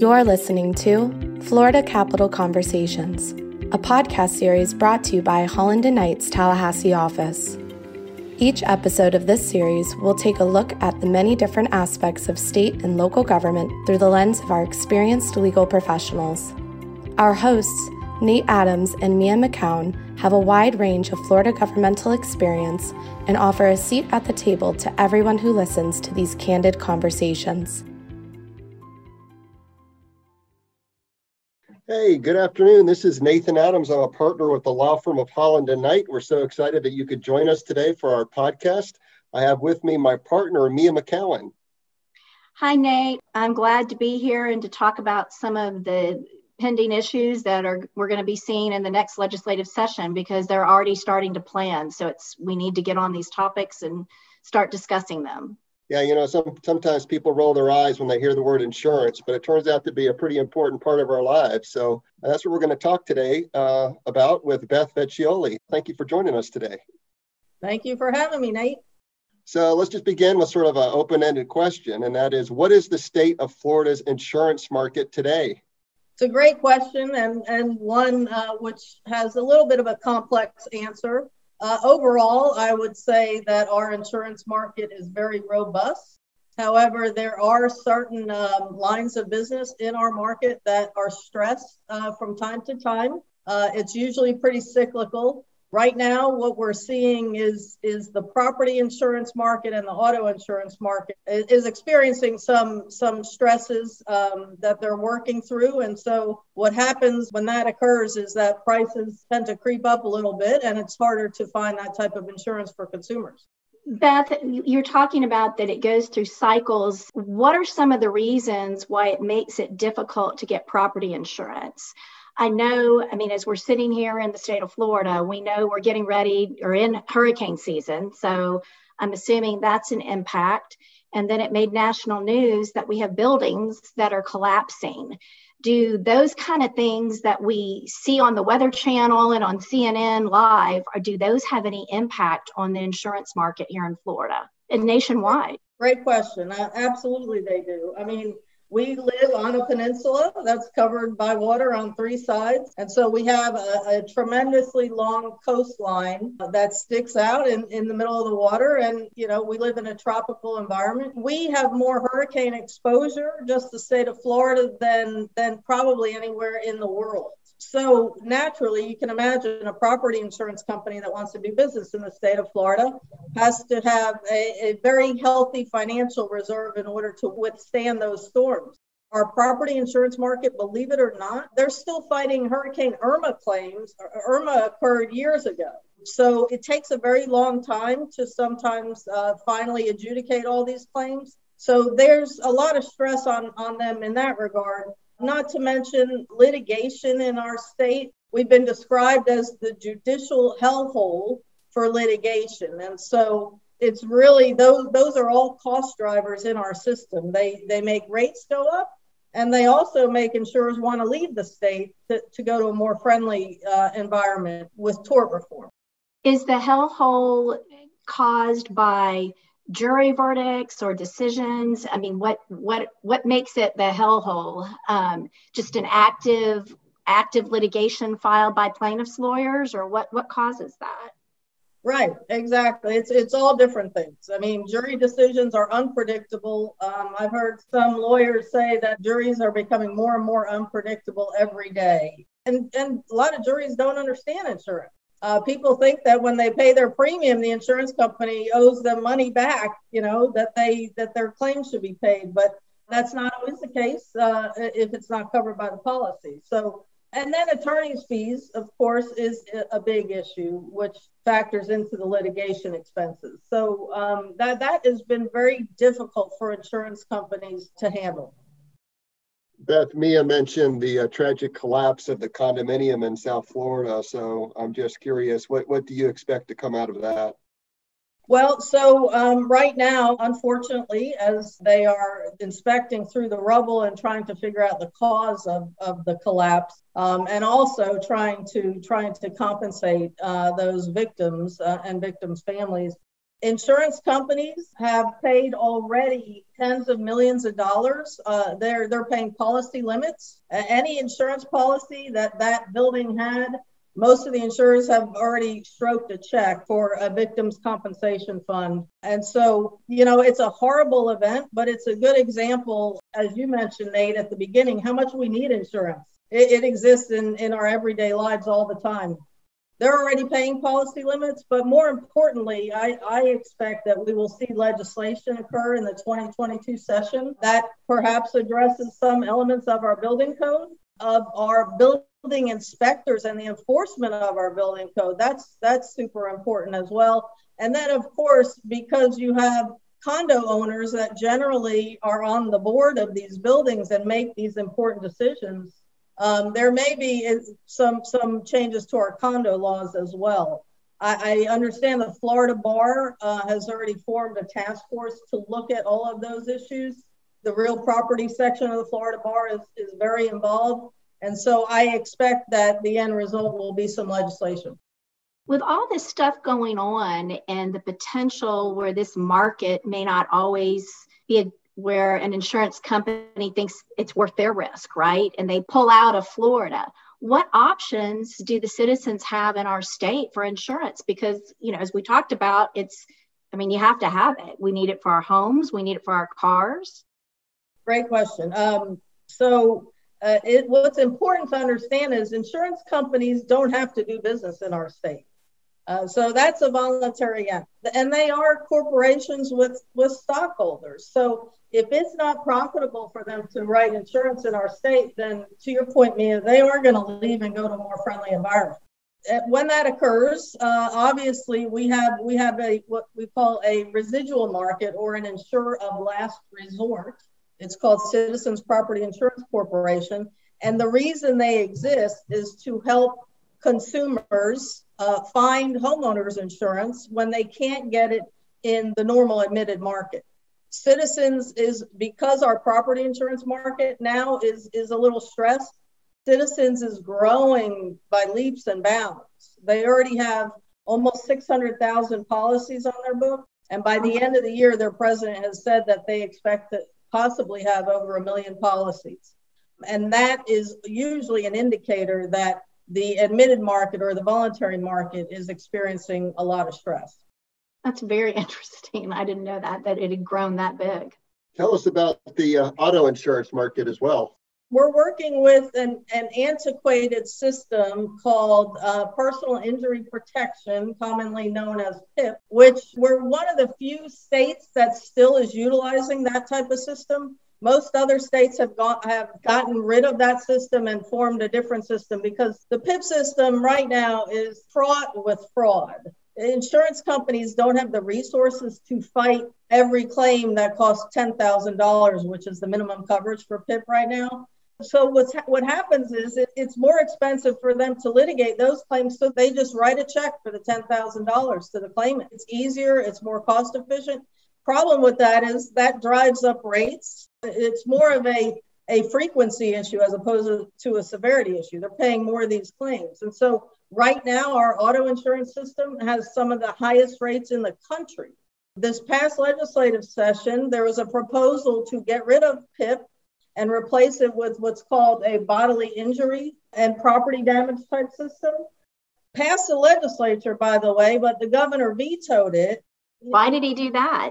You're listening to Florida Capital Conversations, a podcast series brought to you by Holland and Knight's Tallahassee office. Each episode of this series will take a look at the many different aspects of state and local government through the lens of our experienced legal professionals. Our hosts, Nate Adams and Mia McKown, have a wide range of Florida governmental experience and offer a seat at the table to everyone who listens to these candid conversations. Hey, good afternoon. This is Nathan Adams. I'm a partner with the law firm of Holland and Knight. We're so excited that you could join us today for our podcast. I have with me my partner, Mia McKown. Hi, Nate. I'm glad to be here and to talk about some of the pending issues that are we're going to be seeing in the next legislative session because they're already starting to plan. So it's we need to get on these topics and start discussing them. Yeah, you know, some sometimes people roll their eyes when they hear the word insurance, but it turns out to be a pretty important part of our lives. So that's what we're going to talk today uh, about with Beth Vecchioli. Thank you for joining us today. Thank you for having me, Nate. So let's just begin with sort of an open-ended question, and that is, what is the state of Florida's insurance market today? It's a great question, and and one uh, which has a little bit of a complex answer. Uh, overall, I would say that our insurance market is very robust. However, there are certain um, lines of business in our market that are stressed uh, from time to time. Uh, it's usually pretty cyclical. Right now, what we're seeing is is the property insurance market and the auto insurance market is, experiencing some some stresses um, that they're working through. And so, what happens when that occurs is that prices tend to creep up a little bit, and it's harder to find that type of insurance for consumers. Beth, you're talking about that it goes through cycles. What are some of the reasons why it makes it difficult to get property insurance? I know, I mean, as we're sitting here in the state of Florida, we know we're getting ready or in hurricane season. So I'm assuming that's an impact. And then it made national news that we have buildings that are collapsing. Do those kind of things that we see on the Weather Channel and on CNN Live, or do those have any impact on the insurance market here in Florida and nationwide? Great question. Uh, absolutely, they do. I mean, we live on a peninsula that's covered by water on three sides. And so we have a, a, tremendously long coastline that sticks out in, in the middle of the water. And, you know, we live in a tropical environment. We have more hurricane exposure, just the state of Florida, than, than probably anywhere in the world. So naturally, you can imagine a property insurance company that wants to do business in the state of Florida has to have a, a very healthy financial reserve in order to withstand those storms. Our property insurance market, believe it or not, they're still fighting Hurricane Irma claims. Irma occurred years ago. So it takes a very long time to sometimes uh, finally adjudicate all these claims. So there's a lot of stress on, on them in that regard. Not to mention litigation in our state. We've been described as the judicial hellhole for litigation. And so it's really those those are all cost drivers in our system. They they make rates go up and they also make insurers want to leave the state to, to go to a more friendly uh, environment with tort reform. Is the hellhole caused by jury verdicts or decisions? I mean, what what what makes it the hellhole? Um, just an active active litigation filed by plaintiffs' lawyers, or what what causes that? Right, exactly. It's it's all different things. I mean, jury decisions are unpredictable. Um, I've heard some lawyers say that juries are becoming more and more unpredictable every day, and and a lot of juries don't understand insurance. Uh, people think that when they pay their premium, the insurance company owes them money back. You know that they that their claims should be paid, but that's not always the case uh, if it's not covered by the policy. So, and then attorney's fees, of course, is a big issue, which factors into the litigation expenses. So um, that that has been very difficult for insurance companies to handle. Beth, Mia mentioned the uh, tragic collapse of the condominium in South Florida. So I'm just curious, what, what do you expect to come out of that? Well, so um, right now, unfortunately, as they are inspecting through the rubble and trying to figure out the cause of, of the collapse, um, and also trying to trying to compensate uh, those victims uh, and victims' families, Insurance companies have paid already tens of millions of dollars. Uh, they're they're paying policy limits. Any insurance policy that that building had, most of the insurers have already stroked a check for a victim's compensation fund. And so, you know, it's a horrible event, but it's a good example, as you mentioned, Nate, at the beginning, how much we need insurance. It, it exists in, in our everyday lives all the time they're already paying policy limits, but more importantly, I, I, expect that we will see legislation occur in the 2022 session that perhaps addresses some elements of our building code, of our building inspectors and the enforcement of our building code. That's that's super important as well. And then of course, because you have condo owners that generally are on the board of these buildings and make these important decisions, um, there may be some some changes to our condo laws as well. I, I understand the Florida Bar uh, has already formed a task force to look at all of those issues. The real property section of the Florida Bar is, is very involved. And so I expect that the end result will be some legislation. With all this stuff going on and the potential where this market may not always be a where an insurance company thinks it's worth their risk, right? And they pull out of Florida. What options do the citizens have in our state for insurance? Because, you know, as we talked about, it's, I mean, you have to have it. We need it for our homes, we need it for our cars. Great question. Um, so, uh, it, what's important to understand is insurance companies don't have to do business in our state. Uh, so that's a voluntary act, and they are corporations with with stockholders. So if it's not profitable for them to write insurance in our state, then to your point, Mia, they are going to leave and go to a more friendly environment. When that occurs, uh, obviously we have we have a what we call a residual market or an insurer of last resort. It's called Citizens Property Insurance Corporation, and the reason they exist is to help consumers uh, find homeowners insurance when they can't get it in the normal admitted market. Citizens is because our property insurance market now is is a little stressed. Citizens is growing by leaps and bounds. They already have almost 600,000 policies on their book. And by the end of the year, their president has said that they expect to possibly have over a million policies. And that is usually an indicator that the admitted market or the voluntary market is experiencing a lot of stress. That's very interesting. I didn't know that, that it had grown that big. Tell us about the uh, auto insurance market as well. We're working with an, an antiquated system called uh, Personal Injury Protection, commonly known as PIP, which we're one of the few states that still is utilizing that type of system. Most other states have got have gotten rid of that system and formed a different system because the PIP system right now is fraught with fraud insurance companies don't have the resources to fight every claim that costs $10,000, which is the minimum coverage for PIP right now. So what's what happens is it, it's more expensive for them to litigate those claims, so they just write a check for the ten thousand dollars to the claimant. It's easier, it's more cost efficient. Problem with that is that drives up rates. It's more of a a frequency issue as opposed to a severity issue. They're paying more of these claims, and so Right now, our auto insurance system has some of the highest rates in the country. This past legislative session, there was a proposal to get rid of PIP and replace it with what's called a bodily injury and property damage type system. Passed the legislature, by the way, but the governor vetoed it. Why did he do that?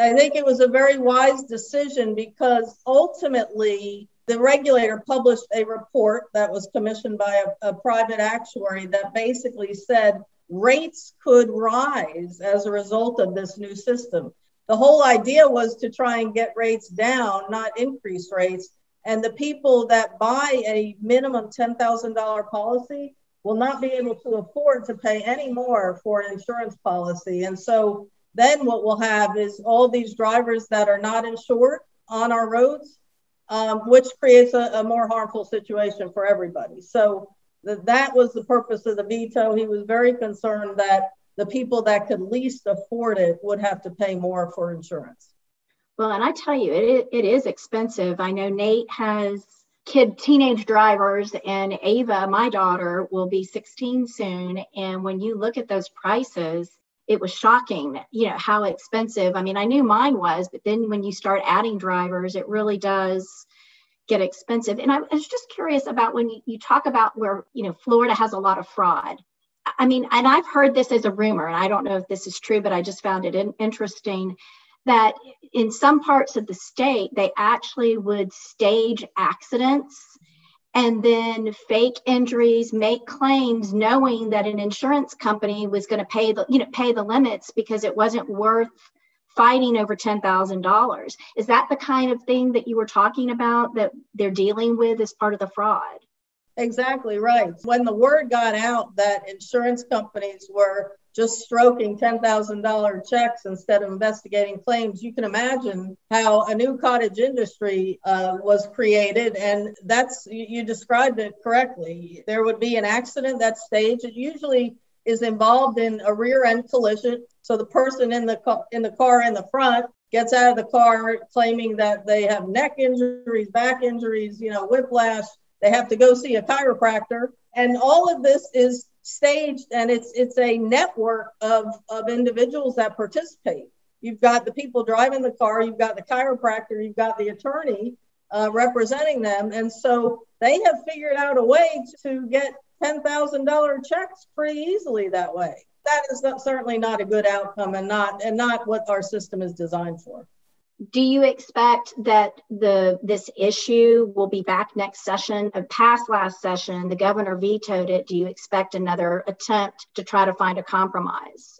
I think it was a very wise decision because ultimately the regulator published a report that was commissioned by a, a, private actuary that basically said rates could rise as a result of this new system. The whole idea was to try and get rates down, not increase rates. And the people that buy a minimum $10,000 policy will not be able to afford to pay any more for an insurance policy. And so then what we'll have is all these drivers that are not insured on our roads um, which creates a, a, more harmful situation for everybody. So th- that was the purpose of the veto. He was very concerned that the people that could least afford it would have to pay more for insurance. Well, and I tell you, it, it is expensive. I know Nate has kid teenage drivers and Ava, my daughter, will be 16 soon. And when you look at those prices, it was shocking, you know, how expensive. I mean, I knew mine was, but then when you start adding drivers, it really does get expensive. And I was just curious about when you, you talk about where, you know, Florida has a lot of fraud. I mean, and I've heard this as a rumor, and I don't know if this is true, but I just found it in, interesting that in some parts of the state, they actually would stage accidents and then fake injuries, make claims knowing that an insurance company was going to pay the, you know, pay the limits because it wasn't worth fighting over $10,000. Is that the kind of thing that you were talking about that they're dealing with as part of the fraud? Exactly right. When the word got out that insurance companies were just stroking $10,000 checks instead of investigating claims, you can imagine how a new cottage industry uh, was created. And that's, you, you described it correctly. There would be an accident that stage. It usually is involved in a rear end collision. So the person in the, in the car in the front gets out of the car claiming that they have neck injuries, back injuries, you know, whiplash they have to go see a chiropractor. And all of this is staged and it's it's a network of, of individuals that participate. You've got the people driving the car, you've got the chiropractor, you've got the attorney uh, representing them. And so they have figured out a way to get $10,000 checks pretty easily that way. That is not, certainly not a good outcome and not and not what our system is designed for do you expect that the this issue will be back next session? Uh, past last session the governor vetoed it. Do you expect another attempt to try to find a compromise?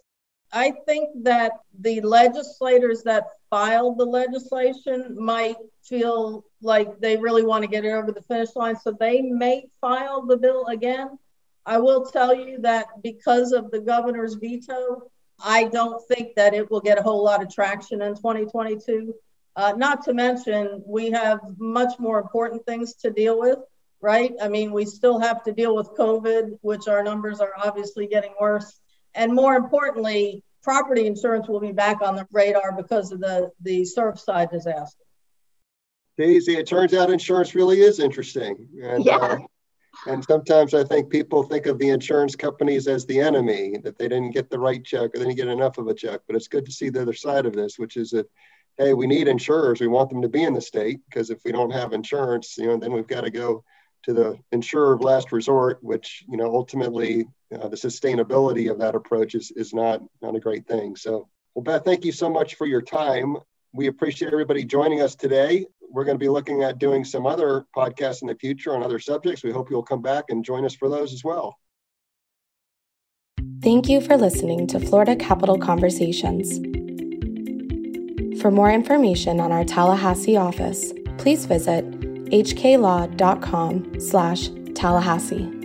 I think that the legislators that filed the legislation might feel like they really want to get it over the finish line so they may file the bill again. I will tell you that because of the governor's veto I don't think that it will get a whole lot of traction in 2022. Uh, not to mention, we have much more important things to deal with, right? I mean, we still have to deal with COVID, which our numbers are obviously getting worse. And more importantly, property insurance will be back on the radar because of the, the Surfside disaster. Daisy, it turns out insurance really is interesting. And, yeah. Uh, and sometimes I think people think of the insurance companies as the enemy, that they didn't get the right check or they didn't get enough of a check. But it's good to see the other side of this, which is that, hey, we need insurers. We want them to be in the state because if we don't have insurance, you know, then we've got to go to the insurer of last resort, which, you know, ultimately uh, the sustainability of that approach is, is not, not a great thing. So, well, Beth, thank you so much for your time. We appreciate everybody joining us today we're going to be looking at doing some other podcasts in the future on other subjects. We hope you'll come back and join us for those as well. Thank you for listening to Florida Capital Conversations. For more information on our Tallahassee office, please visit hklaw.com slash Tallahassee.